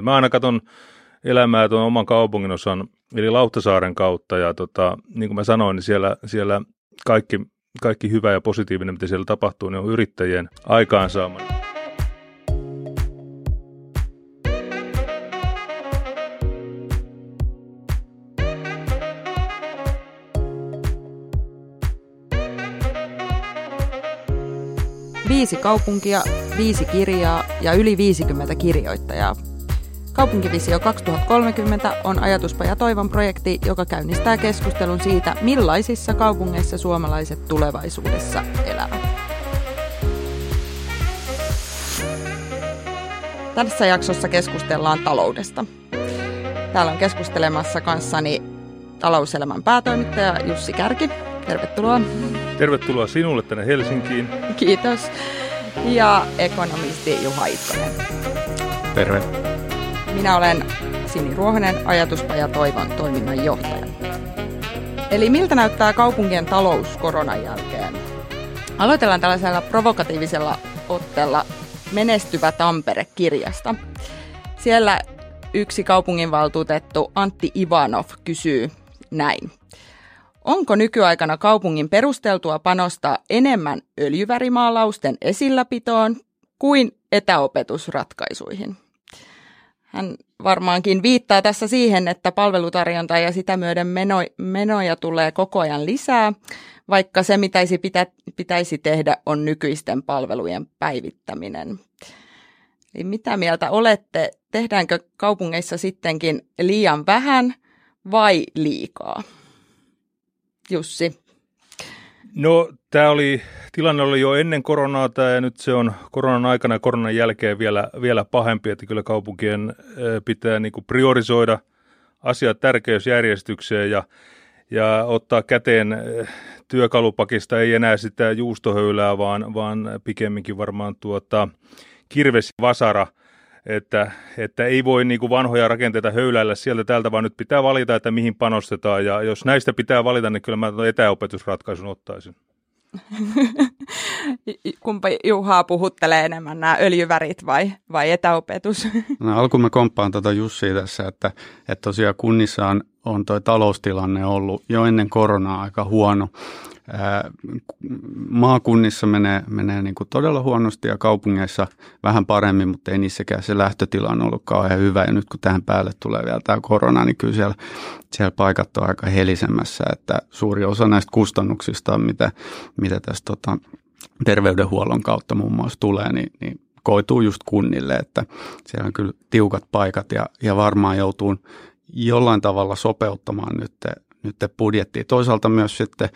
Mä aina katson elämää tuon oman kaupungin osan, eli Lauttasaaren kautta, ja tota, niin kuin mä sanoin, niin siellä, siellä kaikki, kaikki hyvä ja positiivinen, mitä siellä tapahtuu, niin on yrittäjien aikaansaama. Viisi kaupunkia, viisi kirjaa ja yli 50 kirjoittajaa. Kaupunkivisio 2030 on ajatuspaja Toivon projekti, joka käynnistää keskustelun siitä, millaisissa kaupungeissa suomalaiset tulevaisuudessa elävät. Tässä jaksossa keskustellaan taloudesta. Täällä on keskustelemassa kanssani talouselämän päätoimittaja Jussi Kärki. Tervetuloa. Tervetuloa sinulle tänne Helsinkiin. Kiitos. Ja ekonomisti Juha Itkonen. Terve. Minä olen Sini Ruohonen, ajatuspaja Toivon toiminnan johtaja. Eli miltä näyttää kaupunkien talous koronan jälkeen? Aloitellaan tällaisella provokatiivisella otteella Menestyvä Tampere-kirjasta. Siellä yksi kaupunginvaltuutettu Antti Ivanov kysyy näin. Onko nykyaikana kaupungin perusteltua panostaa enemmän öljyvärimaalausten esilläpitoon kuin etäopetusratkaisuihin? Hän varmaankin viittaa tässä siihen, että palvelutarjonta ja sitä myöden meno, menoja tulee koko ajan lisää, vaikka se, mitä pitä, pitäisi tehdä, on nykyisten palvelujen päivittäminen. Eli mitä mieltä olette? Tehdäänkö kaupungeissa sittenkin liian vähän vai liikaa? Jussi? No, tämä oli, tilanne oli jo ennen koronaa tämä ja nyt se on koronan aikana ja koronan jälkeen vielä, vielä pahempi, että kyllä kaupunkien pitää niin kuin priorisoida asiat tärkeysjärjestykseen ja, ja ottaa käteen työkalupakista ei enää sitä juustohöylää, vaan, vaan pikemminkin varmaan tuota, kirves vasara – että, että ei voi niin kuin vanhoja rakenteita höyläillä sieltä täältä, vaan nyt pitää valita, että mihin panostetaan. Ja jos näistä pitää valita, niin kyllä mä etäopetusratkaisun ottaisin. Kumpa Juhaa puhuttelee enemmän, nämä öljyvärit vai, vai etäopetus? No, alkuun mä komppaan tuota Jussia tässä, että, että tosiaan kunnissa on, on toi taloustilanne ollut jo ennen koronaa aika huono maakunnissa menee, menee niin kuin todella huonosti ja kaupungeissa vähän paremmin, mutta ei niissäkään se lähtötila on ollut kauhean hyvä. Ja nyt kun tähän päälle tulee vielä tämä korona, niin kyllä siellä, siellä paikat on aika helisemmässä, että suuri osa näistä kustannuksista, mitä, mitä tässä tota, terveydenhuollon kautta muun muassa tulee, niin, niin koituu just kunnille, että siellä on kyllä tiukat paikat ja, ja varmaan joutuu jollain tavalla sopeuttamaan nyt, nyt budjettiin. Toisaalta myös sitten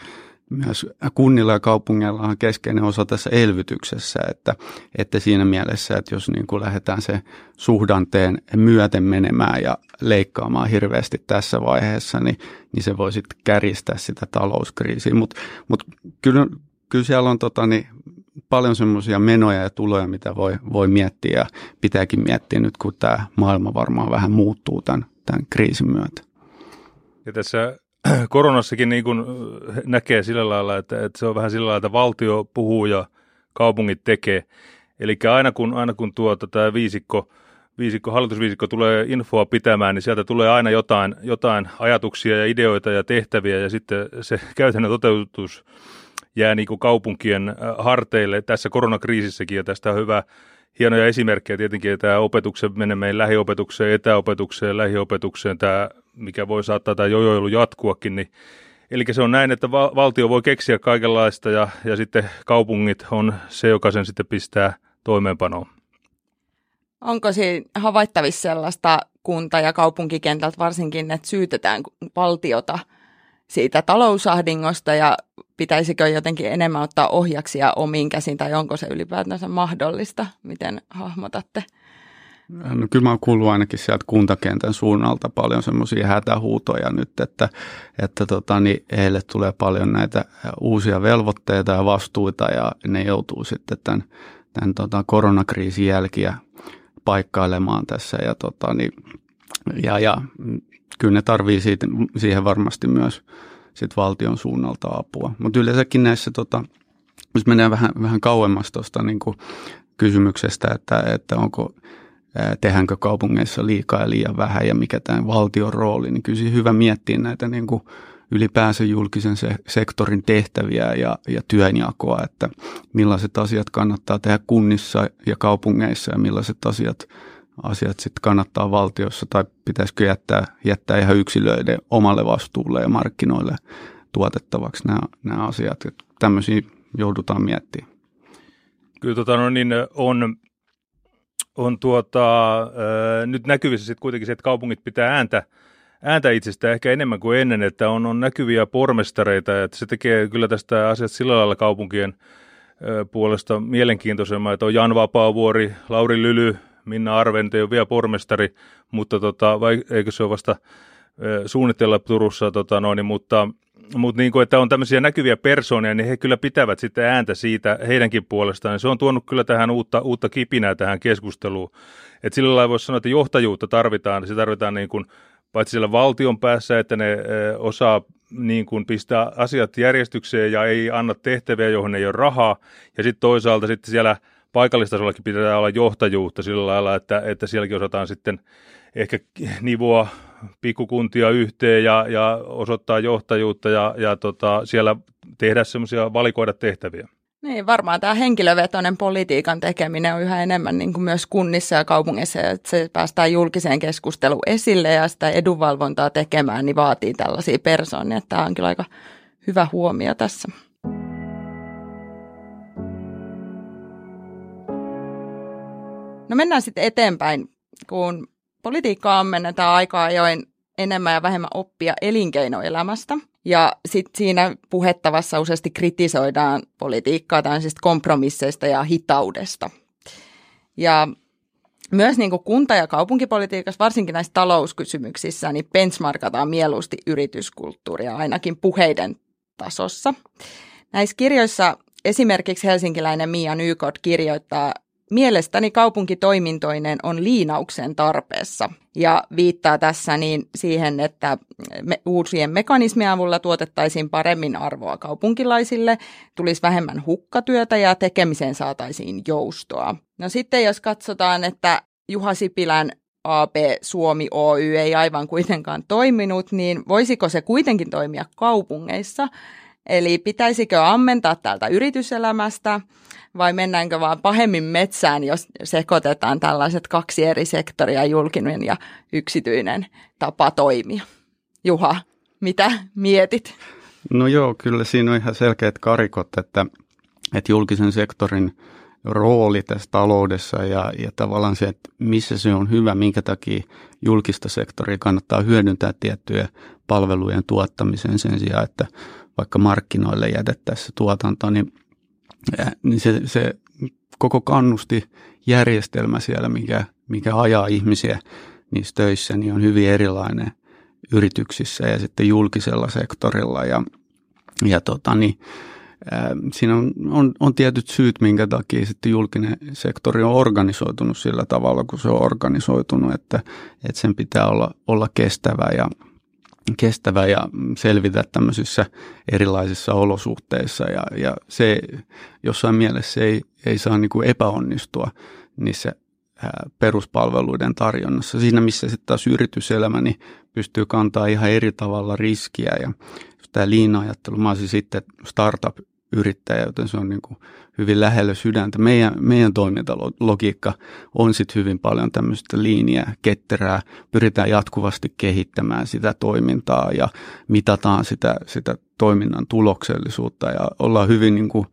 myös kunnilla ja kaupungeilla on keskeinen osa tässä elvytyksessä, että, että siinä mielessä, että jos niin kuin lähdetään se suhdanteen myöten menemään ja leikkaamaan hirveästi tässä vaiheessa, niin, niin se voi sitten kärjistää sitä talouskriisiä. Mutta mut kyllä, kyllä siellä on tota, niin, paljon semmoisia menoja ja tuloja, mitä voi, voi miettiä ja pitääkin miettiä nyt, kun tämä maailma varmaan vähän muuttuu tämän, tämän kriisin myötä. Ja tässä koronassakin niin kuin näkee sillä lailla, että, että se on vähän sillä lailla, että valtio puhuu ja kaupungit tekee. Eli aina kun, aina kun tuota, tämä viisikko, viisikko, hallitusviisikko tulee infoa pitämään, niin sieltä tulee aina jotain, jotain ajatuksia ja ideoita ja tehtäviä ja sitten se käytännön toteutus jää niin kuin kaupunkien harteille tässä koronakriisissäkin ja tästä on hyvä hienoja esimerkkejä tietenkin tämä opetuksen menemään lähiopetukseen, etäopetukseen, lähiopetukseen, tämä mikä voi saattaa tämä jojoilu jatkuakin, niin Eli se on näin, että val- valtio voi keksiä kaikenlaista ja, ja sitten kaupungit on se, joka sen sitten pistää toimeenpanoon. Onko siinä havaittavissa sellaista kunta- ja kaupunkikentältä varsinkin, että syytetään valtiota siitä talousahdingosta ja pitäisikö jotenkin enemmän ottaa ohjaksia omiin käsiin tai onko se ylipäätänsä mahdollista? Miten hahmotatte? No, kyllä mä oon kuullut ainakin sieltä kuntakentän suunnalta paljon semmoisia hätähuutoja nyt, että, että tota, niin heille tulee paljon näitä uusia velvoitteita ja vastuita ja ne joutuu sitten tämän, tämän tota, koronakriisin jälkiä paikkailemaan tässä ja, tota, niin, ja, ja kyllä ne tarvii siitä, siihen varmasti myös sit valtion suunnalta apua. Mutta yleensäkin näissä, tota, jos menee vähän, vähän kauemmas tuosta niin kysymyksestä, että, että onko tehdäänkö kaupungeissa liikaa ja liian vähän ja mikä tämä valtion rooli, niin kyllä hyvä miettiä näitä niin kuin ylipäänsä julkisen se, sektorin tehtäviä ja, ja työnjakoa, että millaiset asiat kannattaa tehdä kunnissa ja kaupungeissa ja millaiset asiat, asiat sitten kannattaa valtiossa tai pitäisikö jättää, jättää ihan yksilöiden omalle vastuulle ja markkinoille tuotettavaksi nämä, nämä asiat. Että tämmöisiä joudutaan miettimään. Kyllä tota, no niin, on, on tuota, äh, nyt näkyvissä sitten kuitenkin se, että kaupungit pitää ääntä, ääntä itsestään ehkä enemmän kuin ennen, että on, on näkyviä pormestareita, että se tekee kyllä tästä asiasta sillä lailla kaupunkien puolesta mielenkiintoisemman, että on Jan Vapaavuori, Lauri Lyly, Minna Arven, ei ole vielä pormestari, mutta tota, vai, eikö se ole vasta suunnitella Turussa, tota noin, mutta mutta niin kuin, että on tämmöisiä näkyviä persoonia, niin he kyllä pitävät sitten ääntä siitä heidänkin puolestaan. Se on tuonut kyllä tähän uutta, uutta kipinää tähän keskusteluun. Et sillä lailla voisi sanoa, että johtajuutta tarvitaan. Se tarvitaan niin kuin, paitsi siellä valtion päässä, että ne osaa niin kuin pistää asiat järjestykseen ja ei anna tehtäviä, johon ei ole rahaa. Ja sitten toisaalta sitten siellä paikallistasollakin pitää olla johtajuutta sillä lailla, että, että sielläkin osataan sitten ehkä nivoa pikkukuntia yhteen ja, ja osoittaa johtajuutta ja, ja tota, siellä tehdä semmoisia valikoida tehtäviä. Niin, varmaan tämä henkilövetoinen politiikan tekeminen on yhä enemmän niin kuin myös kunnissa ja kaupungeissa, että se päästään julkiseen keskusteluun esille ja sitä edunvalvontaa tekemään, niin vaatii tällaisia persoonia. Tämä on kyllä aika hyvä huomio tässä. No mennään sitten eteenpäin, kun politiikkaa ammennetään aika ajoin enemmän ja vähemmän oppia elinkeinoelämästä. Ja sitten siinä puhettavassa useasti kritisoidaan politiikkaa tällaisista kompromisseista ja hitaudesta. Ja myös niin kuin kunta- ja kaupunkipolitiikassa, varsinkin näissä talouskysymyksissä, niin benchmarkataan mieluusti yrityskulttuuria ainakin puheiden tasossa. Näissä kirjoissa esimerkiksi helsinkiläinen Mia Nykot kirjoittaa Mielestäni kaupunkitoimintoinen on liinauksen tarpeessa ja viittaa tässä niin siihen, että me, uusien mekanismien avulla tuotettaisiin paremmin arvoa kaupunkilaisille, tulisi vähemmän hukkatyötä ja tekemiseen saataisiin joustoa. No sitten jos katsotaan, että Juha Sipilän AB Suomi Oy ei aivan kuitenkaan toiminut, niin voisiko se kuitenkin toimia kaupungeissa? Eli pitäisikö ammentaa täältä yrityselämästä vai mennäänkö vaan pahemmin metsään, jos sekoitetaan tällaiset kaksi eri sektoria, julkinen ja yksityinen tapa toimia? Juha, mitä mietit? No joo, kyllä siinä on ihan selkeät karikot, että, että julkisen sektorin rooli tässä taloudessa ja, ja tavallaan se, että missä se on hyvä, minkä takia julkista sektoria kannattaa hyödyntää tiettyjä palvelujen tuottamiseen sen sijaan, että vaikka markkinoille jätettäessä tuotanto, niin, niin se, se koko kannustijärjestelmä siellä, mikä, mikä ajaa ihmisiä niissä töissä, niin on hyvin erilainen yrityksissä ja sitten julkisella sektorilla. Ja, ja tota, niin, ää, siinä on, on, on tietyt syyt, minkä takia sitten julkinen sektori on organisoitunut sillä tavalla, kun se on organisoitunut, että, että sen pitää olla, olla kestävä ja, kestävä ja selvitä tämmöisissä erilaisissa olosuhteissa. Ja, ja se jossain mielessä ei, ei saa niin kuin epäonnistua niissä peruspalveluiden tarjonnassa. Siinä, missä sitten taas yrityselämä niin pystyy kantaa ihan eri tavalla riskiä. Ja tämä liina-ajattelu, mä olisin sitten startup yrittäjä, joten se on niin kuin hyvin lähellä sydäntä. Meidän, meidän toimintalogiikka on sitten hyvin paljon tämmöistä liiniä, ketterää. Pyritään jatkuvasti kehittämään sitä toimintaa ja mitataan sitä, sitä toiminnan tuloksellisuutta ja ollaan hyvin niin kuin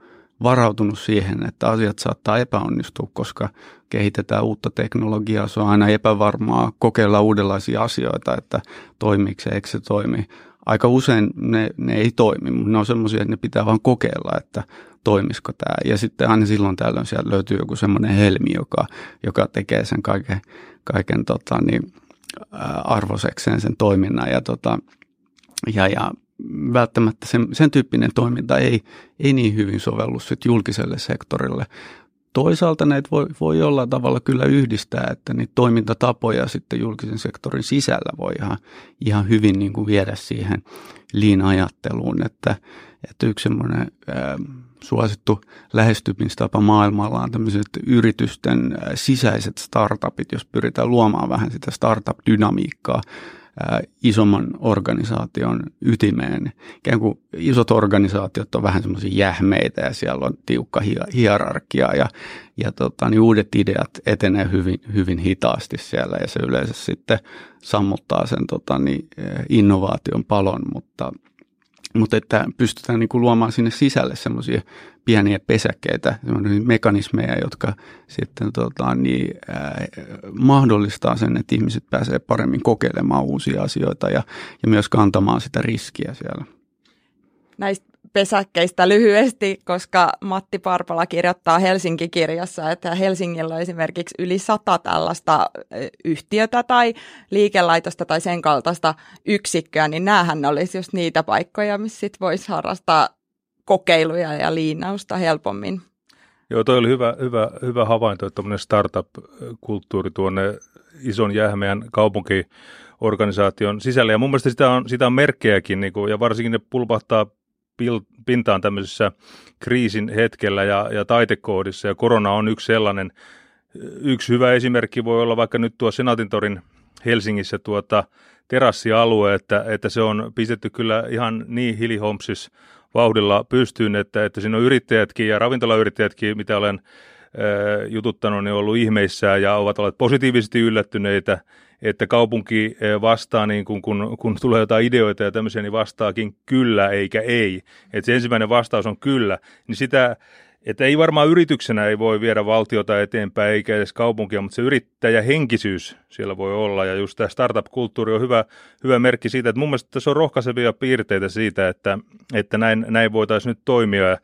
varautunut siihen, että asiat saattaa epäonnistua, koska kehitetään uutta teknologiaa. Se on aina epävarmaa kokeilla uudenlaisia asioita, että toimiiko se, eikö se toimi aika usein ne, ne ei toimi, mutta ne on semmoisia, että ne pitää vaan kokeilla, että toimisiko tämä. Ja sitten aina silloin tällöin sieltä löytyy joku semmoinen helmi, joka, joka tekee sen kaiken, kaiken tota, niin, arvosekseen sen toiminnan. Ja, tota, ja, ja välttämättä sen, sen tyyppinen toiminta ei, ei niin hyvin sovellu sit julkiselle sektorille. Toisaalta näitä voi, voi jollain tavalla kyllä yhdistää, että niitä toimintatapoja sitten julkisen sektorin sisällä voi ihan, ihan hyvin niin kuin viedä siihen liin-ajatteluun, että, että yksi semmoinen suosittu lähestymistapa maailmalla on tämmöiset yritysten sisäiset startupit, jos pyritään luomaan vähän sitä startup-dynamiikkaa isomman organisaation ytimeen. Ikään kuin isot organisaatiot on vähän semmoisia jähmeitä ja siellä on tiukka hierarkia ja, ja tota, niin uudet ideat etenee hyvin, hyvin hitaasti siellä ja se yleensä sitten sammuttaa sen tota, niin, innovaation palon, mutta mutta että pystytään niin kuin luomaan sinne sisälle semmoisia pieniä pesäkkeitä, mekanismeja, jotka sitten tota, niin, äh, mahdollistaa sen, että ihmiset pääsee paremmin kokeilemaan uusia asioita ja, ja myös kantamaan sitä riskiä siellä. Näistä pesäkkeistä lyhyesti, koska Matti Parpala kirjoittaa Helsinki-kirjassa, että Helsingillä on esimerkiksi yli sata tällaista yhtiötä tai liikelaitosta tai sen kaltaista yksikköä, niin näähän olisi just niitä paikkoja, missä sit voisi harrastaa kokeiluja ja liinausta helpommin. Joo, toi oli hyvä, hyvä, hyvä havainto, että tämmöinen startup-kulttuuri tuonne ison jähmeän kaupunkiorganisaation sisälle. Ja mun mielestä sitä on, sitä on merkkejäkin, niin kuin, ja varsinkin ne pulpahtaa pintaan tämmöisessä kriisin hetkellä ja, ja taitekoodissa, ja korona on yksi sellainen. Yksi hyvä esimerkki voi olla vaikka nyt tuo Senaatintorin Helsingissä tuota terassialue, että, että se on pistetty kyllä ihan niin hilihompsis vauhdilla pystyyn, että, että siinä on yrittäjätkin ja ravintolayrittäjätkin, mitä olen jututtanut, niin on ollut ihmeissään ja ovat olleet positiivisesti yllättyneitä, että kaupunki vastaa, niin kun, kun, kun tulee jotain ideoita ja tämmöisiä, niin vastaakin kyllä eikä ei. Että se ensimmäinen vastaus on kyllä, niin sitä että ei varmaan yrityksenä ei voi viedä valtiota eteenpäin eikä edes kaupunkia, mutta se yrittäjähenkisyys siellä voi olla. Ja just tämä startup-kulttuuri on hyvä, hyvä merkki siitä, että mun mielestä tässä on rohkaisevia piirteitä siitä, että, että näin, näin voitaisiin nyt toimia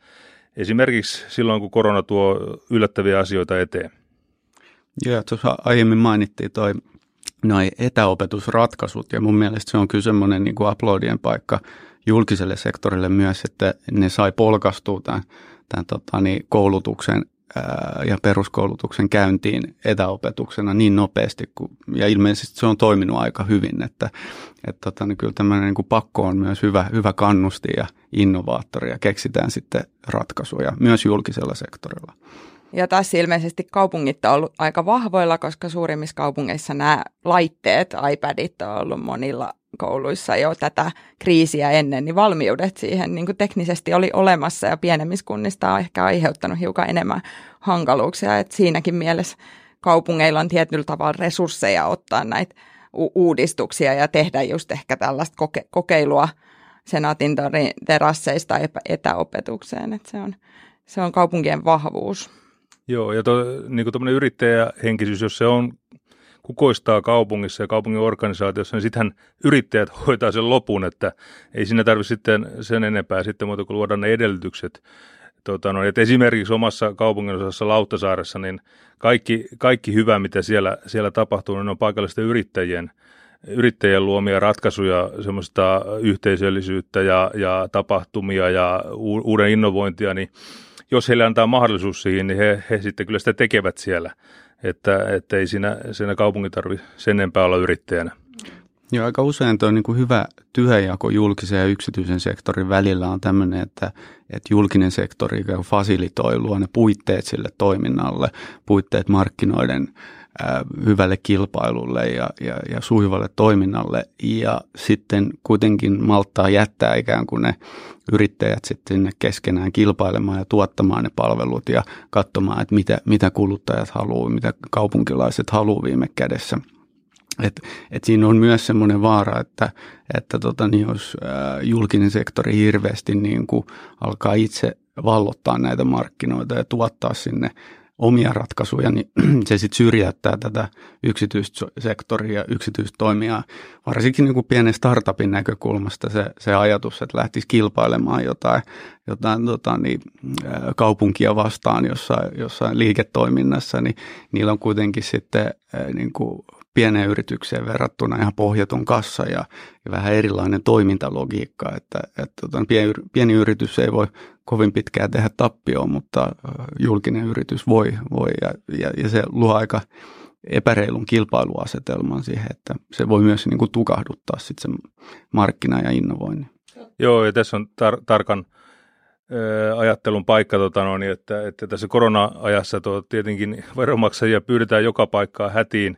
esimerkiksi silloin, kun korona tuo yllättäviä asioita eteen. Joo, tuossa aiemmin mainittiin toi noin etäopetusratkaisut ja mun mielestä se on kyllä semmoinen niin kuin uploadien paikka julkiselle sektorille myös, että ne sai polkastua tämän tämän tota, niin koulutuksen ja peruskoulutuksen käyntiin etäopetuksena niin nopeasti, kuin, ja ilmeisesti se on toiminut aika hyvin, että et, tota, niin kyllä tämmöinen niin kuin pakko on myös hyvä, hyvä kannusti ja innovaattori, ja keksitään sitten ratkaisuja myös julkisella sektorilla. Ja tässä ilmeisesti kaupungit on ollut aika vahvoilla, koska suurimmissa kaupungeissa nämä laitteet, iPadit on ollut monilla kouluissa jo tätä kriisiä ennen, niin valmiudet siihen niin kuin teknisesti oli olemassa ja pienemmissä kunnista on ehkä aiheuttanut hiukan enemmän hankaluuksia. Et siinäkin mielessä kaupungeilla on tietyllä tavalla resursseja ottaa näitä u- uudistuksia ja tehdä just ehkä tällaista koke- kokeilua senaatin terasseista etäopetukseen. Et se, on, se on kaupunkien vahvuus. Joo, ja to, niin kuin yrittäjähenkisyys, jos se on kukoistaa kaupungissa ja kaupungin organisaatiossa, niin sittenhän yrittäjät hoitaa sen lopun, että ei siinä tarvitse sitten sen enempää sitten muuta kuin luoda ne edellytykset. Tota, no, että esimerkiksi omassa kaupungin osassa Lauttasaaressa, niin kaikki, kaikki hyvä, mitä siellä, siellä tapahtuu, niin on paikallisten yrittäjien, yrittäjien luomia ratkaisuja, semmoista yhteisöllisyyttä ja, ja tapahtumia ja uuden innovointia, niin jos heille antaa mahdollisuus siihen, niin he, he sitten kyllä sitä tekevät siellä että, että ei siinä, siinä kaupungin tarvitse sen enempää olla yrittäjänä. Joo, aika usein tuo niin hyvä tyhjäjako julkisen ja yksityisen sektorin välillä on tämmöinen, että, että julkinen sektori fasilitoi, luo ne puitteet sille toiminnalle, puitteet markkinoiden hyvälle kilpailulle ja, ja, ja sujuvalle toiminnalle ja sitten kuitenkin malttaa jättää ikään kuin ne yrittäjät sitten keskenään kilpailemaan ja tuottamaan ne palvelut ja katsomaan, että mitä, mitä kuluttajat haluaa, mitä kaupunkilaiset haluaa viime kädessä. Et, et siinä on myös semmoinen vaara, että, että tota, niin jos julkinen sektori hirveästi niin kuin alkaa itse vallottaa näitä markkinoita ja tuottaa sinne omia ratkaisuja, niin se sitten syrjäyttää tätä yksityistä sektoria yksityistä toimijaa. Varsinkin niin kuin pienen startupin näkökulmasta se, se ajatus, että lähtisi kilpailemaan jotain, jotain tota, niin, kaupunkia vastaan jossain, jossain liiketoiminnassa, niin niillä on kuitenkin sitten niin kuin pieneen yritykseen verrattuna ihan pohjaton kassa ja, ja vähän erilainen toimintalogiikka, että, että tota, pieni, pieni yritys ei voi kovin pitkään tehdä tappioon, mutta julkinen yritys voi, voi ja, ja, ja se luo aika epäreilun kilpailuasetelman siihen, että se voi myös niin kuin tukahduttaa sitten sen markkina- ja innovoinnin. Joo, ja tässä on tar- tarkan ö, ajattelun paikka, tota, no, niin että, että tässä korona-ajassa tuo, tietenkin veronmaksajia pyydetään joka paikkaa hätiin.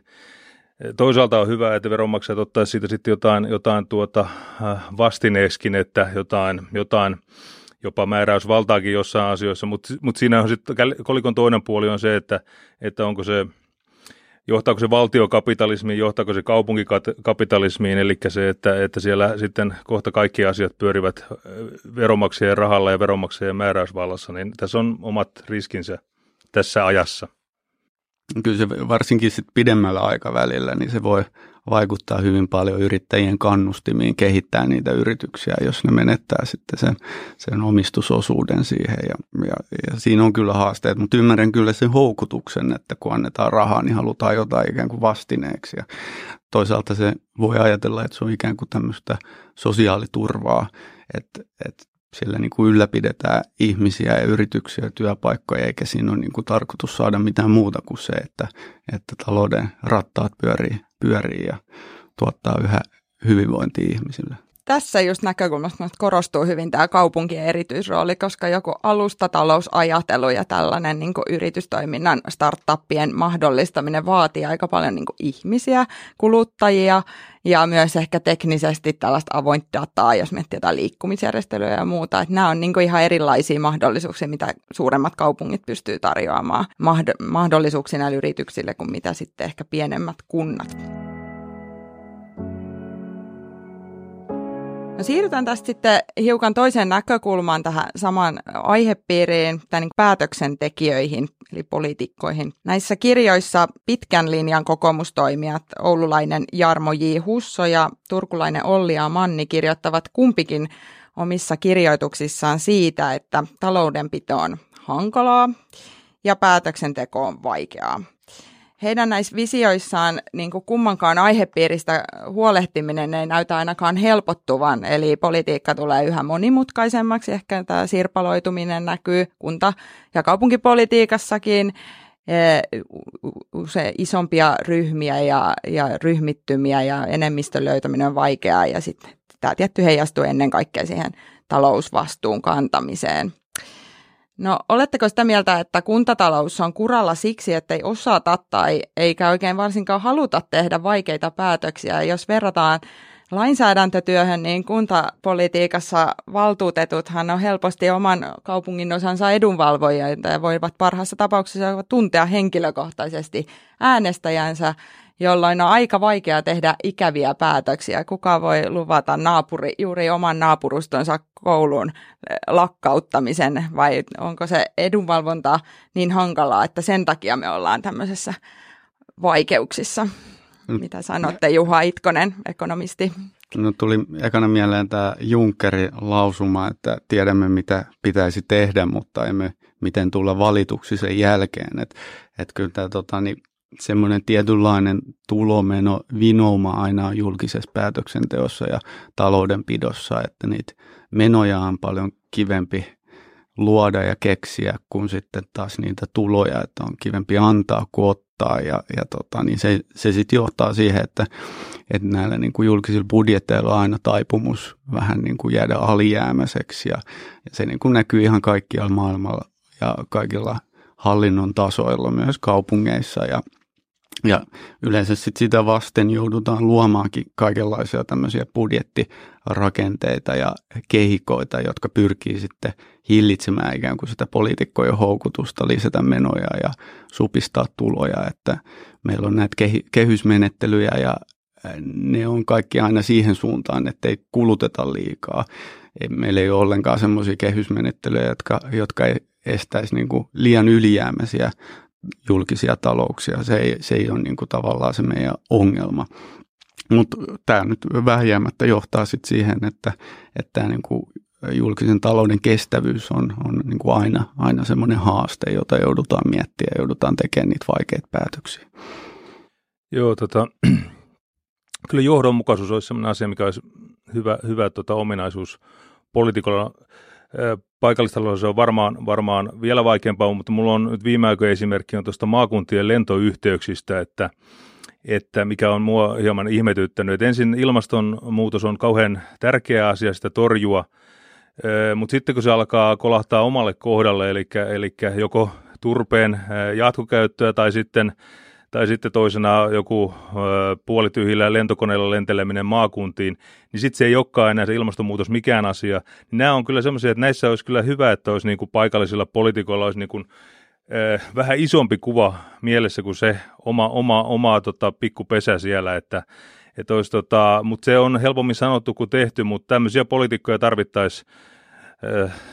Toisaalta on hyvä, että veronmaksajat ottaisivat siitä sitten jotain, jotain tuota, vastineeskin, että jotain, jotain jopa määräysvaltaakin jossain asioissa, mutta mut siinä on sitten kolikon toinen puoli on se, että, että onko se johtaako se valtiokapitalismiin, johtaako se kaupunkikapitalismiin, eli se, että, että siellä sitten kohta kaikki asiat pyörivät veromaksajien rahalla ja veromaksajien määräysvallassa, niin tässä on omat riskinsä tässä ajassa. Kyllä se varsinkin sit pidemmällä aikavälillä, niin se voi vaikuttaa hyvin paljon yrittäjien kannustimiin kehittää niitä yrityksiä, jos ne menettää sitten sen, sen omistusosuuden siihen. Ja, ja, ja siinä on kyllä haasteet, mutta ymmärrän kyllä sen houkutuksen, että kun annetaan rahaa, niin halutaan jotain ikään kuin vastineeksi. Ja toisaalta se voi ajatella, että se on ikään kuin tämmöistä sosiaaliturvaa, että, että sillä niin kuin ylläpidetään ihmisiä ja yrityksiä ja työpaikkoja, eikä siinä ole niin kuin tarkoitus saada mitään muuta kuin se, että, että talouden rattaat pyörii, pyörii ja tuottaa yhä hyvinvointia ihmisille tässä just näkökulmasta korostuu hyvin tämä kaupunkien erityisrooli, koska joku alustatalousajatelu ja tällainen niin yritystoiminnan startuppien mahdollistaminen vaatii aika paljon niin ihmisiä, kuluttajia ja myös ehkä teknisesti tällaista avointa dataa, jos miettii jotain liikkumisjärjestelyä ja muuta. Että nämä on niin ihan erilaisia mahdollisuuksia, mitä suuremmat kaupungit pystyy tarjoamaan mahdollisuuksia näille yrityksille kuin mitä sitten ehkä pienemmät kunnat. No siirrytään tästä sitten hiukan toiseen näkökulmaan tähän samaan aihepiiriin, tai niin päätöksentekijöihin, eli poliitikkoihin. Näissä kirjoissa pitkän linjan kokoomustoimijat, oululainen Jarmo J. Husso ja turkulainen Olli ja Manni kirjoittavat kumpikin omissa kirjoituksissaan siitä, että taloudenpito on hankalaa ja päätöksenteko on vaikeaa heidän näissä visioissaan niin kuin kummankaan aihepiiristä huolehtiminen ei näytä ainakaan helpottuvan, eli politiikka tulee yhä monimutkaisemmaksi, ehkä tämä sirpaloituminen näkyy kunta- ja kaupunkipolitiikassakin, e, usein isompia ryhmiä ja, ja ryhmittymiä ja enemmistön löytäminen on vaikeaa. Ja sitten tämä tietty heijastuu ennen kaikkea siihen talousvastuun kantamiseen. No oletteko sitä mieltä, että kuntatalous on kuralla siksi, että ei osata tai eikä oikein varsinkaan haluta tehdä vaikeita päätöksiä? Jos verrataan lainsäädäntötyöhön, niin kuntapolitiikassa valtuutetuthan on helposti oman kaupungin osansa edunvalvojia ja voivat parhaassa tapauksessa tuntea henkilökohtaisesti äänestäjänsä jolloin on aika vaikea tehdä ikäviä päätöksiä. Kuka voi luvata naapuri, juuri oman naapurustonsa koulun eh, lakkauttamisen vai onko se edunvalvonta niin hankalaa, että sen takia me ollaan tämmöisessä vaikeuksissa? Mm. Mitä sanotte Juha Itkonen, ekonomisti? No tuli ekana mieleen tämä Junckerin lausuma, että tiedämme mitä pitäisi tehdä, mutta emme miten tulla valituksi sen jälkeen. Että et kyllä tämä tota, niin semmoinen tietynlainen tulomeno vinouma aina julkisessa päätöksenteossa ja taloudenpidossa, että niitä menoja on paljon kivempi luoda ja keksiä kuin sitten taas niitä tuloja, että on kivempi antaa kuin ottaa. Ja, ja tota, niin se, se sitten johtaa siihen, että, että näillä niin kuin julkisilla budjetteilla on aina taipumus vähän niin kuin jäädä alijäämäiseksi. Ja, ja se niin kuin näkyy ihan kaikkialla maailmalla ja kaikilla hallinnon tasoilla myös kaupungeissa ja ja yleensä sit sitä vasten joudutaan luomaankin kaikenlaisia tämmöisiä budjettirakenteita ja kehikoita, jotka pyrkii sitten hillitsemään ikään kuin sitä poliitikkojen houkutusta lisätä menoja ja supistaa tuloja, että meillä on näitä kehysmenettelyjä ja ne on kaikki aina siihen suuntaan, että ei kuluteta liikaa. Meillä ei ole ollenkaan semmoisia kehysmenettelyjä, jotka, jotka estäisi niin liian ylijäämäisiä julkisia talouksia. Se ei, se ei ole niin kuin tavallaan se meidän ongelma. Mutta tämä nyt vähjäämättä johtaa sit siihen, että, että niin kuin julkisen talouden kestävyys on, on niin kuin aina, aina semmoinen haaste, jota joudutaan miettimään ja joudutaan tekemään niitä vaikeita päätöksiä. Joo, tota, kyllä johdonmukaisuus olisi sellainen asia, mikä olisi hyvä, hyvä tota, ominaisuus poliitikolla. Paikallistaloudella se on varmaan, varmaan vielä vaikeampaa, mutta mulla on nyt viime aikoina esimerkki on tuosta maakuntien lentoyhteyksistä, että, että mikä on mua hieman ihmetyttänyt. Että ensin ilmastonmuutos on kauhean tärkeä asia sitä torjua, mutta sitten kun se alkaa kolahtaa omalle kohdalle, eli, eli joko turpeen jatkokäyttöä tai sitten tai sitten toisena joku puolityhjillä lentokoneella lenteleminen maakuntiin, niin sitten se ei olekaan enää se ilmastonmuutos mikään asia. Niin nämä on kyllä semmoisia, että näissä olisi kyllä hyvä, että olisi niin kuin paikallisilla poliitikoilla olisi niin kuin, vähän isompi kuva mielessä kuin se oma, oma, oma tota, pikkupesä siellä, että, että olisi, tota, mutta se on helpommin sanottu kuin tehty, mutta tämmöisiä poliitikkoja tarvittaisiin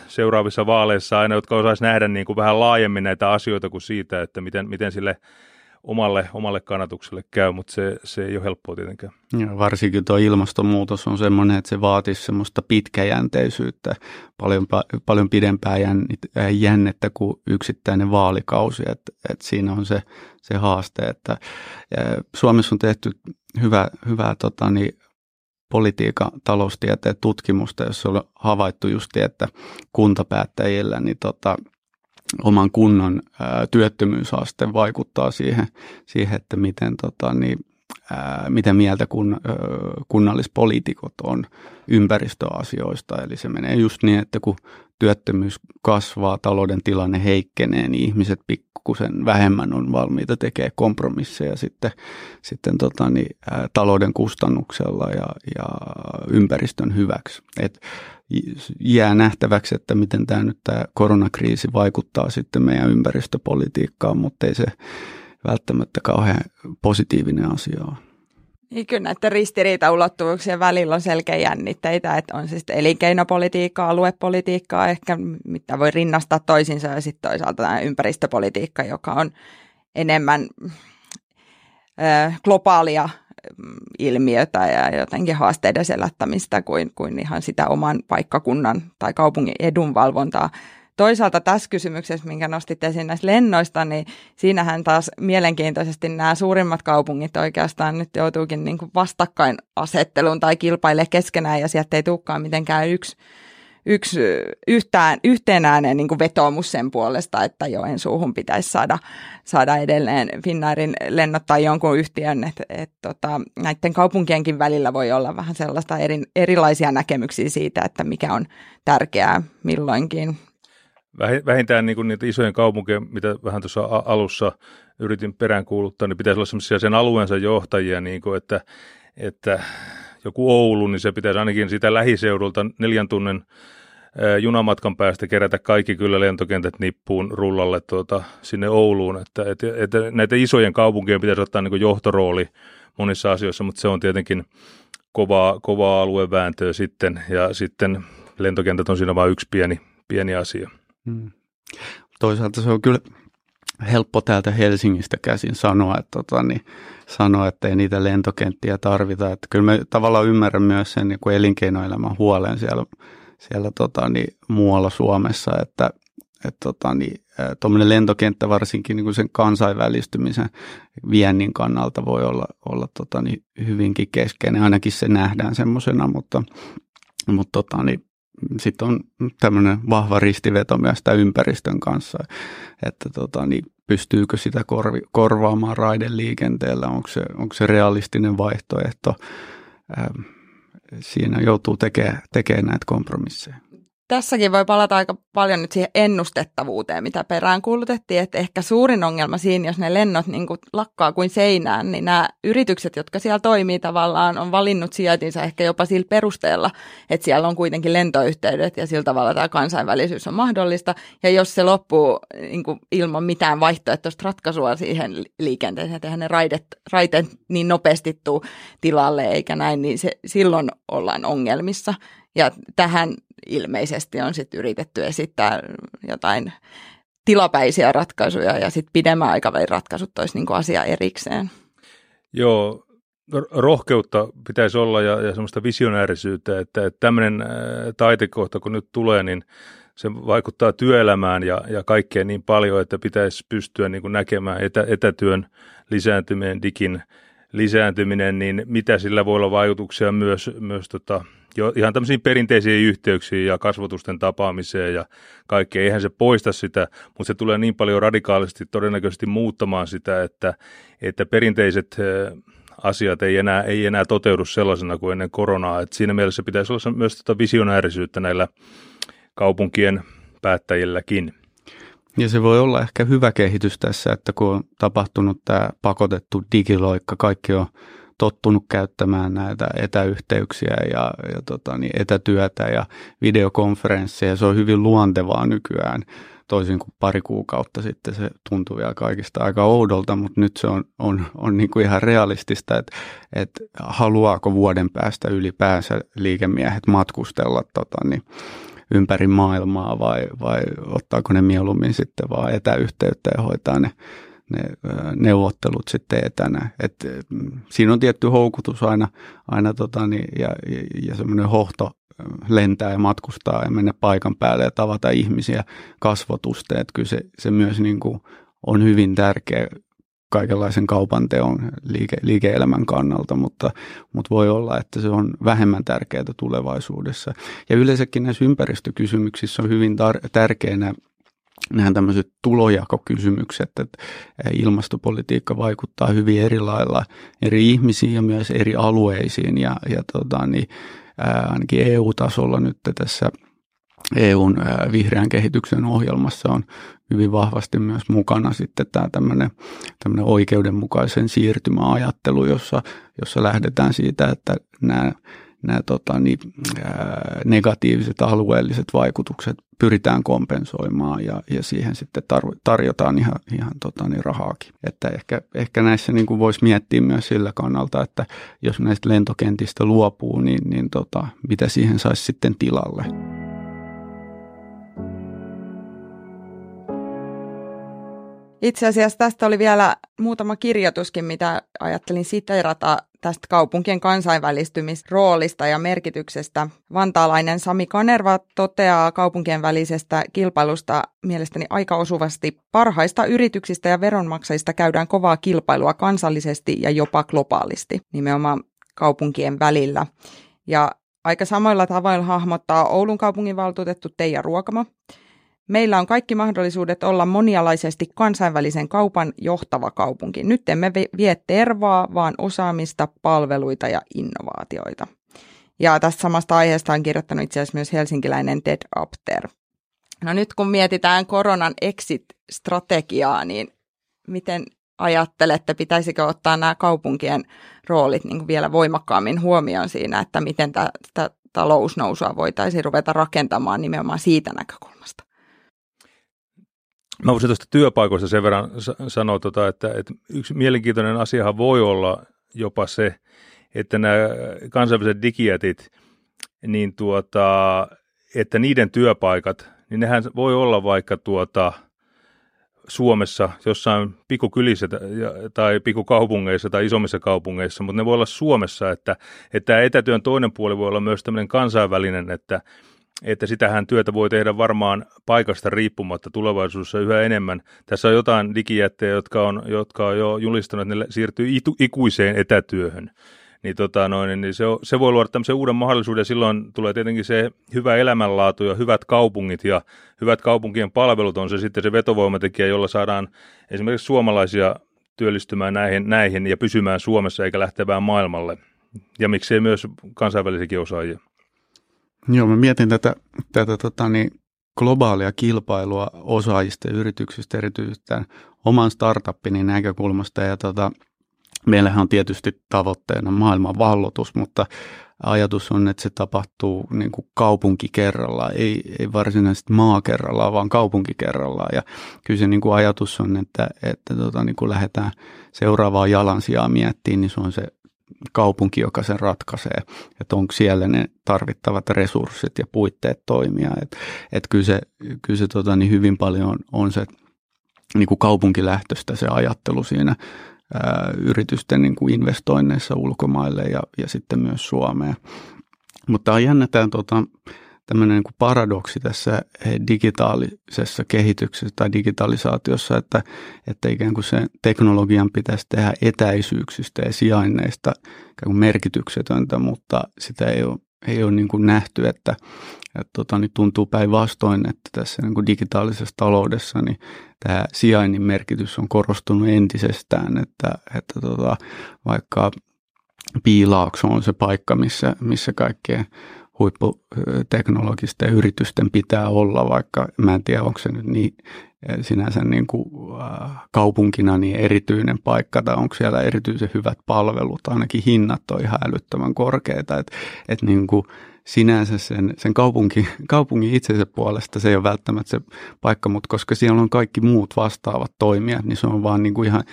seuraavissa vaaleissa aina, jotka osaisi nähdä niin kuin vähän laajemmin näitä asioita kuin siitä, että miten, miten sille omalle, omalle kannatukselle käy, mutta se, se ei ole helppoa tietenkään. Ja varsinkin tuo ilmastonmuutos on sellainen, että se vaatisi semmoista pitkäjänteisyyttä, paljon, paljon pidempää äh, jännettä kuin yksittäinen vaalikausi, että et siinä on se, se haaste, että Suomessa on tehty hyvä, hyvää tota, niin, politiikan taloustieteen tutkimusta, jossa on havaittu just, että kuntapäättäjillä niin tota, oman kunnan ää, työttömyysaste vaikuttaa siihen, siihen että miten, tota, niin, miten mieltä kun, kunnallispoliitikot on ympäristöasioista. Eli se menee just niin, että kun työttömyys kasvaa, talouden tilanne heikkenee, niin ihmiset pikkusen vähemmän on valmiita tekemään kompromisseja sitten, sitten tota, niin, talouden kustannuksella ja, ja ympäristön hyväksi. Et jää nähtäväksi, että miten tämä nyt tämä koronakriisi vaikuttaa sitten meidän ympäristöpolitiikkaan, mutta ei se välttämättä kauhean positiivinen asia ole. Niin kyllä näiden ristiriitaulottuvuuksien välillä on selkeä jännitteitä, että on siis elinkeinopolitiikkaa, aluepolitiikkaa ehkä, mitä voi rinnastaa toisinsa ja sitten toisaalta tämä ympäristöpolitiikka, joka on enemmän ö, globaalia ilmiötä ja jotenkin haasteiden selättämistä kuin, kuin ihan sitä oman paikkakunnan tai kaupungin edunvalvontaa. Toisaalta tässä kysymyksessä, minkä nostit esiin näistä lennoista, niin siinähän taas mielenkiintoisesti nämä suurimmat kaupungit oikeastaan nyt joutuukin niin kuin vastakkainasetteluun tai kilpaile keskenään ja sieltä ei tulekaan mitenkään yksi yksi yhtään, yhtenäinen niin vetoomus sen puolesta, että Joensuuhun pitäisi saada, saada edelleen Finnairin lennot tai jonkun yhtiön, että et, tota, näiden kaupunkienkin välillä voi olla vähän sellaista eri, erilaisia näkemyksiä siitä, että mikä on tärkeää milloinkin. Vähintään niin kuin niitä isojen kaupunkien, mitä vähän tuossa alussa yritin peräänkuuluttaa, niin pitäisi olla sellaisia sen alueensa johtajia, niin kuin, että, että joku Oulu, niin se pitäisi ainakin sitä lähiseudulta neljän tunnin junamatkan päästä kerätä kaikki kyllä lentokentät nippuun rullalle tuota, sinne Ouluun. Että, että, että näitä isojen kaupunkien pitäisi ottaa niin johtorooli monissa asioissa, mutta se on tietenkin kovaa, kovaa aluevääntöä sitten, ja sitten lentokentät on siinä vain yksi pieni, pieni asia. Hmm. Toisaalta se on kyllä helppo täältä Helsingistä käsin sanoa, että, tota, niin, sanoa, että ei niitä lentokenttiä tarvita. Että kyllä me tavallaan ymmärrän myös sen niin kuin elinkeinoelämän huolen siellä, siellä tota, niin, muualla Suomessa, että että tota, niin, lentokenttä varsinkin niin kuin sen kansainvälistymisen viennin kannalta voi olla, olla tota, niin, hyvinkin keskeinen. Ainakin se nähdään semmoisena, mutta, mutta tota, niin, sitten on tämmöinen vahva ristiveto myös tämän ympäristön kanssa, että tota, niin pystyykö sitä korvi, korvaamaan raideliikenteellä, onko se, onko se realistinen vaihtoehto. Siinä joutuu tekemään, tekemään näitä kompromisseja tässäkin voi palata aika paljon nyt siihen ennustettavuuteen, mitä perään kuulutettiin, että ehkä suurin ongelma siinä, jos ne lennot niin kuin lakkaa kuin seinään, niin nämä yritykset, jotka siellä toimii tavallaan, on valinnut sijaintinsa ehkä jopa sillä perusteella, että siellä on kuitenkin lentoyhteydet ja sillä tavalla tämä kansainvälisyys on mahdollista. Ja jos se loppuu niin kuin ilman mitään vaihtoehtoista ratkaisua siihen liikenteeseen, että ne raidet, raiteet niin nopeasti tuu tilalle eikä näin, niin se, silloin ollaan ongelmissa. Ja tähän ilmeisesti on sitten yritetty esittää jotain tilapäisiä ratkaisuja ja sitten pidemmän aikavälin ratkaisut olisi niin asia erikseen. Joo, rohkeutta pitäisi olla ja, ja semmoista visionäärisyyttä, että, että tämmöinen taitekohta kun nyt tulee, niin se vaikuttaa työelämään ja, ja kaikkeen niin paljon, että pitäisi pystyä niin kuin näkemään etä, etätyön lisääntymään, digin lisääntyminen, niin mitä sillä voi olla vaikutuksia myös, myös tota, jo ihan tämmöisiin perinteisiin yhteyksiin ja kasvotusten tapaamiseen ja kaikkea. Eihän se poista sitä, mutta se tulee niin paljon radikaalisesti todennäköisesti muuttamaan sitä, että, että perinteiset asiat ei enää, ei enää toteudu sellaisena kuin ennen koronaa. Et siinä mielessä pitäisi olla myös tätä tota visionäärisyyttä näillä kaupunkien päättäjilläkin. Ja se voi olla ehkä hyvä kehitys tässä, että kun on tapahtunut tämä pakotettu digiloikka, kaikki on tottunut käyttämään näitä etäyhteyksiä ja, ja tota, niin etätyötä ja videokonferensseja. Se on hyvin luontevaa nykyään, toisin kuin pari kuukautta sitten se tuntui vielä kaikista aika oudolta, mutta nyt se on, on, on niin kuin ihan realistista, että, että haluaako vuoden päästä ylipäänsä liikemiehet matkustella tota, niin, ympäri maailmaa vai, vai ottaako ne mieluummin sitten vaan etäyhteyttä ja hoitaa ne ne neuvottelut sitten etänä. Et, siinä on tietty houkutus aina, aina tota, niin, ja, ja, ja semmoinen hohto lentää ja matkustaa ja mennä paikan päälle ja tavata ihmisiä kasvotusta. Että kyllä se, se myös niin kuin on hyvin tärkeä kaikenlaisen kaupanteon liike, liike-elämän kannalta, mutta, mutta voi olla, että se on vähemmän tärkeää tulevaisuudessa. Ja yleensäkin näissä ympäristökysymyksissä on hyvin tar- tärkeänä nämä tämmöiset tulojakokysymykset, että ilmastopolitiikka vaikuttaa hyvin eri lailla eri ihmisiin ja myös eri alueisiin. Ja, ja tota, niin, ää, ainakin EU-tasolla nyt tässä EUn vihreän kehityksen ohjelmassa on hyvin vahvasti myös mukana sitten tämä tämmöinen, tämmöinen oikeudenmukaisen siirtymäajattelu, jossa, jossa lähdetään siitä, että nämä nämä tota, niin, ää, negatiiviset alueelliset vaikutukset pyritään kompensoimaan ja, ja siihen sitten tar- tarjotaan ihan, ihan tota, niin rahaakin. Että ehkä, ehkä näissä niin voisi miettiä myös sillä kannalta, että jos näistä lentokentistä luopuu, niin, niin tota, mitä siihen saisi sitten tilalle. Itse asiassa tästä oli vielä muutama kirjoituskin, mitä ajattelin siteerata tästä kaupunkien kansainvälistymisroolista ja merkityksestä. Vantaalainen Sami Kanerva toteaa kaupunkien välisestä kilpailusta mielestäni aika osuvasti. Parhaista yrityksistä ja veronmaksajista käydään kovaa kilpailua kansallisesti ja jopa globaalisti, nimenomaan kaupunkien välillä. Ja aika samoilla tavoilla hahmottaa Oulun kaupunginvaltuutettu Teija Ruokamo. Meillä on kaikki mahdollisuudet olla monialaisesti kansainvälisen kaupan johtava kaupunki. Nyt emme vie tervaa, vaan osaamista, palveluita ja innovaatioita. Ja tästä samasta aiheesta on kirjoittanut itse asiassa myös helsinkiläinen Ted Apter. No nyt kun mietitään koronan exit-strategiaa, niin miten ajattelette, pitäisikö ottaa nämä kaupunkien roolit niin vielä voimakkaammin huomioon siinä, että miten tätä talousnousua voitaisiin ruveta rakentamaan nimenomaan siitä näkökulmasta? Mä voisin tuosta työpaikoista sen verran sanoa, tota, että, että yksi mielenkiintoinen asiahan voi olla jopa se, että nämä kansainväliset digijätit, niin tuota, että niiden työpaikat, niin nehän voi olla vaikka tuota, Suomessa jossain pikkukylissä tai pikkukaupungeissa tai isommissa kaupungeissa, mutta ne voi olla Suomessa, että, että etätyön toinen puoli voi olla myös tämmöinen kansainvälinen, että, että sitähän työtä voi tehdä varmaan paikasta riippumatta tulevaisuudessa yhä enemmän. Tässä on jotain digijättejä, jotka on, jotka on jo julistanut, että ne siirtyy ikuiseen etätyöhön. Niin, tota noin, niin se, se voi luoda tämmöisen uuden mahdollisuuden. Silloin tulee tietenkin se hyvä elämänlaatu ja hyvät kaupungit ja hyvät kaupunkien palvelut on se sitten se vetovoimatekijä, jolla saadaan esimerkiksi suomalaisia työllistymään näihin, näihin ja pysymään Suomessa eikä lähtevään maailmalle. Ja miksei myös kansainvälisiäkin osaajia. Joo, mä mietin tätä, tätä tota, niin globaalia kilpailua osaajista ja yrityksistä erityisesti tämän oman startuppini näkökulmasta. Ja tota, meillähän on tietysti tavoitteena maailman vallotus, mutta ajatus on, että se tapahtuu niin kuin kaupunki kerrallaan, ei, ei varsinaisesti maa kerrallaan, vaan kaupunki kerrallaan. Ja kyllä se niin kuin ajatus on, että, että tota, niin kuin lähdetään seuraavaa jalansijaa miettimään, niin se on se kaupunki, joka sen ratkaisee, että onko siellä ne tarvittavat resurssit ja puitteet toimia. Että et kyllä se, kyllä se tota, niin hyvin paljon on, se niin kuin kaupunkilähtöistä se ajattelu siinä ää, yritysten niin kuin investoinneissa ulkomaille ja, ja sitten myös Suomeen. Mutta tämä on jännä tämä, tota, tämmöinen niin kuin paradoksi tässä digitaalisessa kehityksessä tai digitalisaatiossa, että, että ikään kuin se teknologian pitäisi tehdä etäisyyksistä ja sijainneista merkityksetöntä, mutta sitä ei ole, ei ole niin kuin nähty, että, että tota, niin tuntuu päinvastoin, että tässä niin kuin digitaalisessa taloudessa niin tämä sijainnin merkitys on korostunut entisestään, että, että tota, vaikka Piilaakso on se paikka, missä, missä kaikkea huipputeknologisten yritysten pitää olla, vaikka mä en tiedä, onko se nyt niin sinänsä niin kuin, äh, kaupunkina niin erityinen paikka tai onko siellä erityisen hyvät palvelut, ainakin hinnat on ihan älyttömän korkeita, että et niin kuin sinänsä sen, sen kaupunki, kaupungin itsensä puolesta se ei ole välttämättä se paikka, mutta koska siellä on kaikki muut vastaavat toimijat, niin se on vaan niin kuin ihan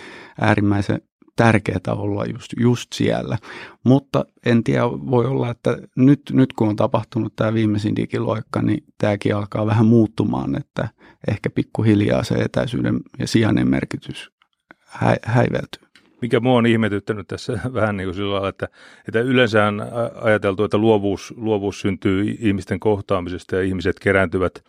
äärimmäisen tärkeää olla just, just siellä. Mutta en tiedä, voi olla, että nyt, nyt kun on tapahtunut tämä viimeisin digiloikka, niin tämäkin alkaa vähän muuttumaan, että ehkä pikkuhiljaa se etäisyyden ja sijainen merkitys hä, häiveltyy. Mikä mua on ihmetyttänyt tässä vähän niin kuin sillä lailla, että, että yleensä on ajateltu, että luovuus, luovuus syntyy ihmisten kohtaamisesta ja ihmiset kerääntyvät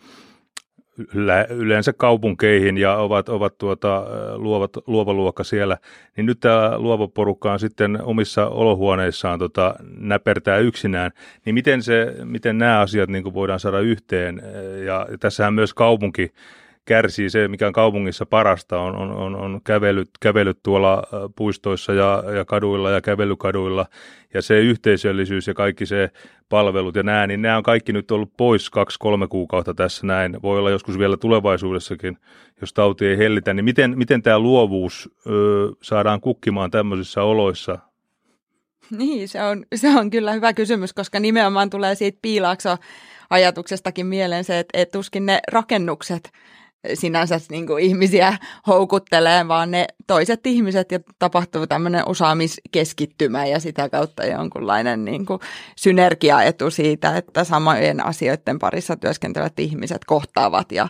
yleensä kaupunkeihin ja ovat, ovat tuota, luovat, luova luokka siellä, niin nyt tämä luova porukka on sitten omissa olohuoneissaan tota, näpertää yksinään, niin miten, se, miten nämä asiat niin voidaan saada yhteen? Ja tässähän myös kaupunki kärsii se, mikä on kaupungissa parasta, on, on, on, on kävelyt, kävelyt tuolla puistoissa ja, ja kaduilla ja kävelykaduilla, ja se yhteisöllisyys ja kaikki se palvelut ja nämä, niin nämä on kaikki nyt ollut pois kaksi-kolme kuukautta tässä näin. Voi olla joskus vielä tulevaisuudessakin, jos tauti ei hellitä, niin miten, miten tämä luovuus ö, saadaan kukkimaan tämmöisissä oloissa? Niin, se on, se on kyllä hyvä kysymys, koska nimenomaan tulee siitä piilaakso ajatuksestakin mieleen se, että, että tuskin ne rakennukset sinänsä niin kuin ihmisiä houkuttelee, vaan ne toiset ihmiset ja tapahtuu tämmöinen osaamiskeskittymä ja sitä kautta jonkunlainen niin kuin synergiaetu siitä, että samojen asioiden parissa työskentelevät ihmiset kohtaavat ja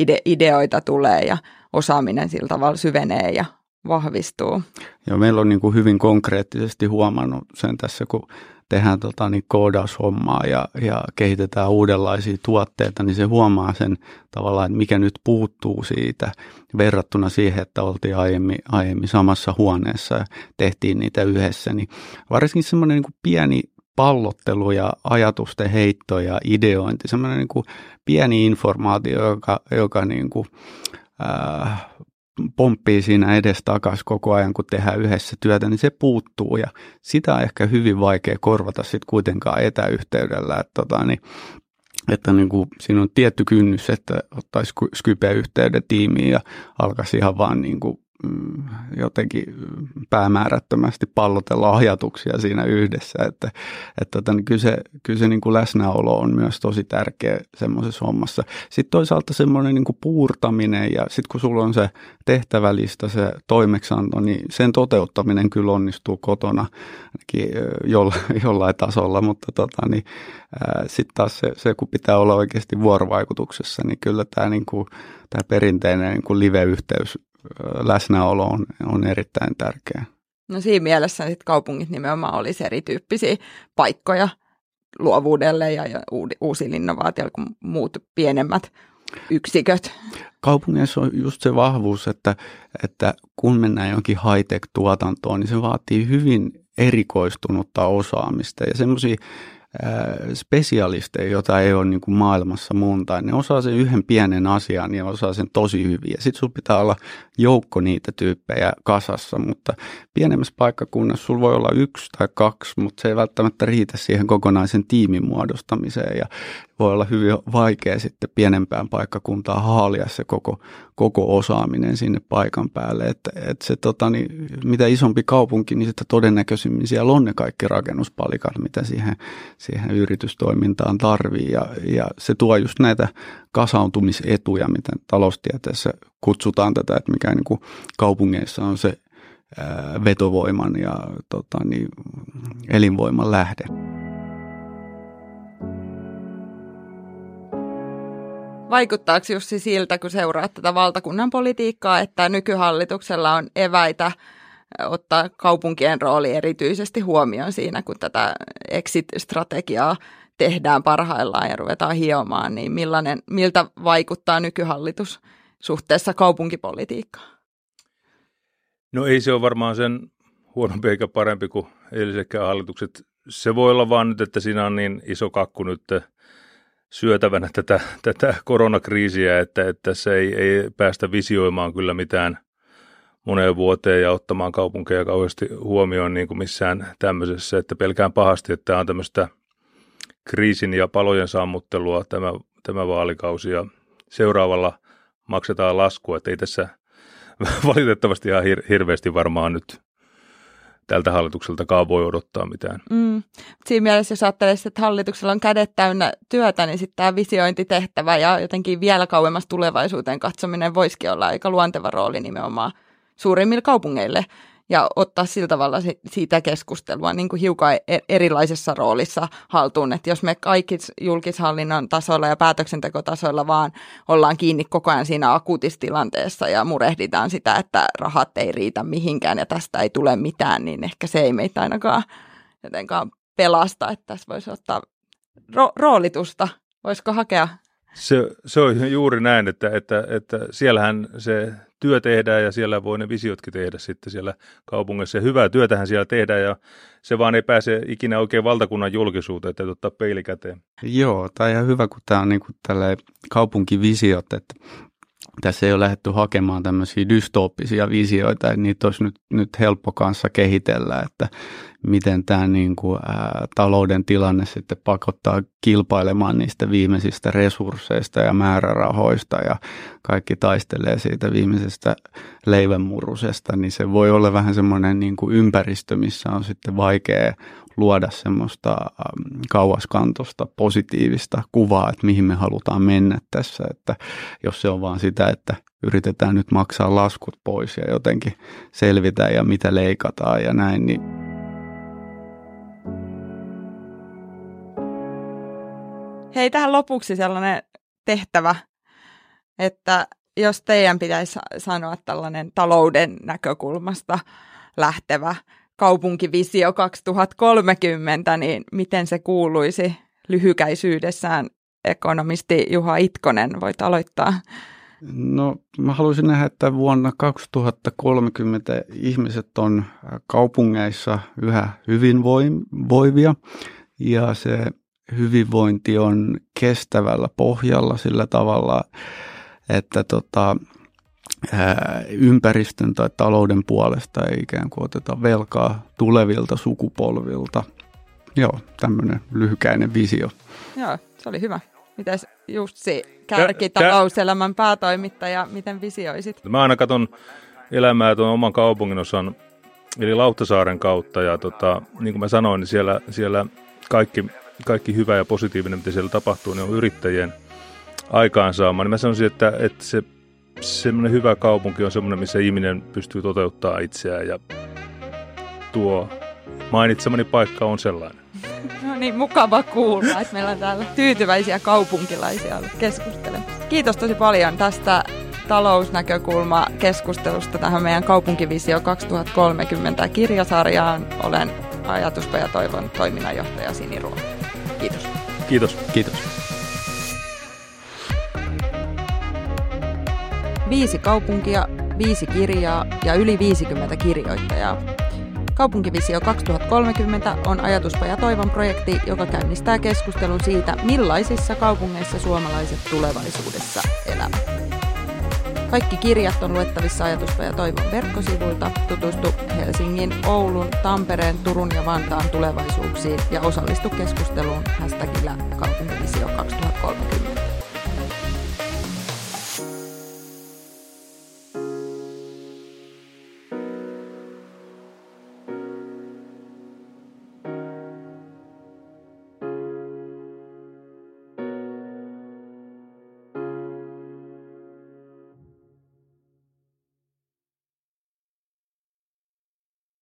ide- ideoita tulee ja osaaminen sillä tavalla syvenee ja vahvistuu. Ja meillä on niin kuin hyvin konkreettisesti huomannut sen tässä, kun tehdään tota, niin koodaushommaa ja, ja kehitetään uudenlaisia tuotteita, niin se huomaa sen tavallaan, että mikä nyt puuttuu siitä verrattuna siihen, että oltiin aiemmin, aiemmin samassa huoneessa ja tehtiin niitä yhdessä. Niin varsinkin semmoinen niin pieni pallottelu ja ajatusten heitto ja ideointi, semmoinen niin pieni informaatio, joka, joka niin kuin, äh, pomppii siinä edes takaisin koko ajan, kun tehdään yhdessä työtä, niin se puuttuu ja sitä on ehkä hyvin vaikea korvata sitten kuitenkaan etäyhteydellä, että, tota, niin, että niin kuin, siinä on tietty kynnys, että ottaisi Skype-yhteyden tiimiin ja alkaisi ihan vaan niin kuin jotenkin päämäärättömästi pallotella ajatuksia siinä yhdessä, että, että tota, niin kyllä se, kyllä se niin kuin läsnäolo on myös tosi tärkeä semmoisessa hommassa. Sitten toisaalta semmoinen niin kuin puurtaminen ja sitten kun sulla on se tehtävälista, se toimeksanto, niin sen toteuttaminen kyllä onnistuu kotona jolla, jollain tasolla, mutta tota, niin, sitten taas se, se, kun pitää olla oikeasti vuorovaikutuksessa, niin kyllä tämä, niin kuin, tämä perinteinen niin kuin live-yhteys läsnäolo on, on erittäin tärkeä. No siinä mielessä sit kaupungit nimenomaan olisi erityyppisiä paikkoja luovuudelle ja, ja uusille innovaatioille kuin muut pienemmät yksiköt. Kaupungeissa on just se vahvuus, että, että kun mennään jonkin high-tech-tuotantoon, niin se vaatii hyvin erikoistunutta osaamista ja semmoisia spesialisteja, jota ei ole niin kuin maailmassa monta. Ne osaa sen yhden pienen asian ja osaa sen tosi hyvin. Ja sitten sulla pitää olla joukko niitä tyyppejä kasassa, mutta pienemmässä paikkakunnassa sulla voi olla yksi tai kaksi, mutta se ei välttämättä riitä siihen kokonaisen tiimin muodostamiseen. Ja voi olla hyvin vaikea sitten pienempään paikkakuntaan haalia se koko, koko osaaminen sinne paikan päälle. Että, että se, tota, niin, mitä isompi kaupunki, niin sitä todennäköisimmin siellä on ne kaikki rakennuspalikat, mitä siihen, siihen yritystoimintaan tarvii. Ja, ja se tuo just näitä kasautumisetuja, mitä taloustieteessä kutsutaan tätä, että mikä niin kuin kaupungeissa on se vetovoiman ja tota, niin, elinvoiman lähde. Vaikuttaako Jussi siltä, kun seuraat tätä valtakunnan politiikkaa, että nykyhallituksella on eväitä ottaa kaupunkien rooli erityisesti huomioon siinä, kun tätä exit-strategiaa tehdään parhaillaan ja ruvetaan hiomaan, niin millainen, miltä vaikuttaa nykyhallitus suhteessa kaupunkipolitiikkaan? No ei se ole varmaan sen huonompi eikä parempi kuin eilisekään hallitukset. Se voi olla vaan nyt, että siinä on niin iso kakku nyt syötävänä tätä, tätä koronakriisiä, että, että se ei, ei päästä visioimaan kyllä mitään moneen vuoteen ja ottamaan kaupunkeja kauheasti huomioon niin kuin missään tämmöisessä, että pelkään pahasti, että tämä on tämmöistä kriisin ja palojen sammuttelua tämä, tämä vaalikausi ja seuraavalla maksetaan laskua, että ei tässä valitettavasti ihan hir- hirveästi varmaan nyt tältä hallitukseltakaan voi odottaa mitään. Mm. Siinä mielessä, jos ajattelee, että hallituksella on kädet täynnä työtä, niin sitten tämä visiointitehtävä ja jotenkin vielä kauemmas tulevaisuuteen katsominen voisikin olla aika luonteva rooli nimenomaan suurimmille kaupungeille ja ottaa sillä tavalla siitä keskustelua niin kuin hiukan e-, erilaisessa roolissa haltuun. Että jos me kaikki julkishallinnon tasolla ja päätöksentekotasoilla vaan ollaan kiinni koko ajan siinä akuutissa tilanteessa ja murehditaan sitä, että rahat ei riitä mihinkään ja tästä ei tule mitään, niin ehkä se ei meitä ainakaan jotenkaan pelasta, että tässä voisi ottaa ro- roolitusta. Voisiko hakea se, se on juuri näin, että, että, että siellähän se työ tehdään ja siellä voi ne visiotkin tehdä sitten siellä kaupungissa. Ja hyvää työtähän siellä tehdään ja se vaan ei pääse ikinä oikein valtakunnan julkisuuteen, että ottaa peili käteen. Joo, on ihan hyvä, kun tämä on niin kuin kaupunkivisiot, että tässä ei ole lähdetty hakemaan tämmöisiä dystooppisia visioita, että niitä olisi nyt, nyt helppo kanssa kehitellä, että miten tämä niin kuin, ää, talouden tilanne sitten pakottaa kilpailemaan niistä viimeisistä resursseista ja määrärahoista ja kaikki taistelee siitä viimeisestä leivänmurusesta, niin se voi olla vähän semmoinen niin kuin ympäristö, missä on sitten vaikea luoda semmoista kauaskantosta positiivista kuvaa, että mihin me halutaan mennä tässä, että jos se on vaan sitä, että yritetään nyt maksaa laskut pois ja jotenkin selvitä ja mitä leikataan ja näin, niin Hei, tähän lopuksi sellainen tehtävä, että jos teidän pitäisi sanoa tällainen talouden näkökulmasta lähtevä kaupunkivisio 2030, niin miten se kuuluisi lyhykäisyydessään? Ekonomisti Juha Itkonen, voit aloittaa. No mä haluaisin nähdä, että vuonna 2030 ihmiset on kaupungeissa yhä hyvinvoivia ja se hyvinvointi on kestävällä pohjalla sillä tavalla, että tota, ympäristön tai talouden puolesta ei ikään kuin oteta velkaa tulevilta sukupolvilta. Joo, tämmöinen lyhykäinen visio. Joo, se oli hyvä. Mitäs Jussi Kärki, talouselämän päätoimittaja, miten visioisit? Mä aina katson elämää tuon oman kaupungin osan, eli Lauttasaaren kautta, ja tota, niin kuin mä sanoin, niin siellä, siellä kaikki kaikki hyvä ja positiivinen, mitä siellä tapahtuu, niin on yrittäjien aikaansaama. Niin mä sanoisin, että, että se semmoinen hyvä kaupunki on semmoinen, missä ihminen pystyy toteuttaa itseään ja tuo mainitsemani paikka on sellainen. No niin, mukava kuulla, että meillä on täällä tyytyväisiä kaupunkilaisia keskustelemassa. Kiitos tosi paljon tästä talousnäkökulma keskustelusta tähän meidän kaupunkivisio 2030 kirjasarjaan. Olen ajatuspaja Toivon toiminnanjohtaja Sini Ruoho. Kiitos. Kiitos. Kiitos. Viisi kaupunkia, viisi kirjaa ja yli 50 kirjoittajaa. Kaupunkivisio 2030 on Ajatuspaja Toivon projekti, joka käynnistää keskustelun siitä, millaisissa kaupungeissa suomalaiset tulevaisuudessa elävät. Kaikki kirjat on luettavissa ajatuspa ja toivon verkkosivuilta. Tutustu Helsingin, Oulun, Tampereen, Turun ja Vantaan tulevaisuuksiin ja osallistu keskusteluun hashtagillä kaupunkivisio 2030.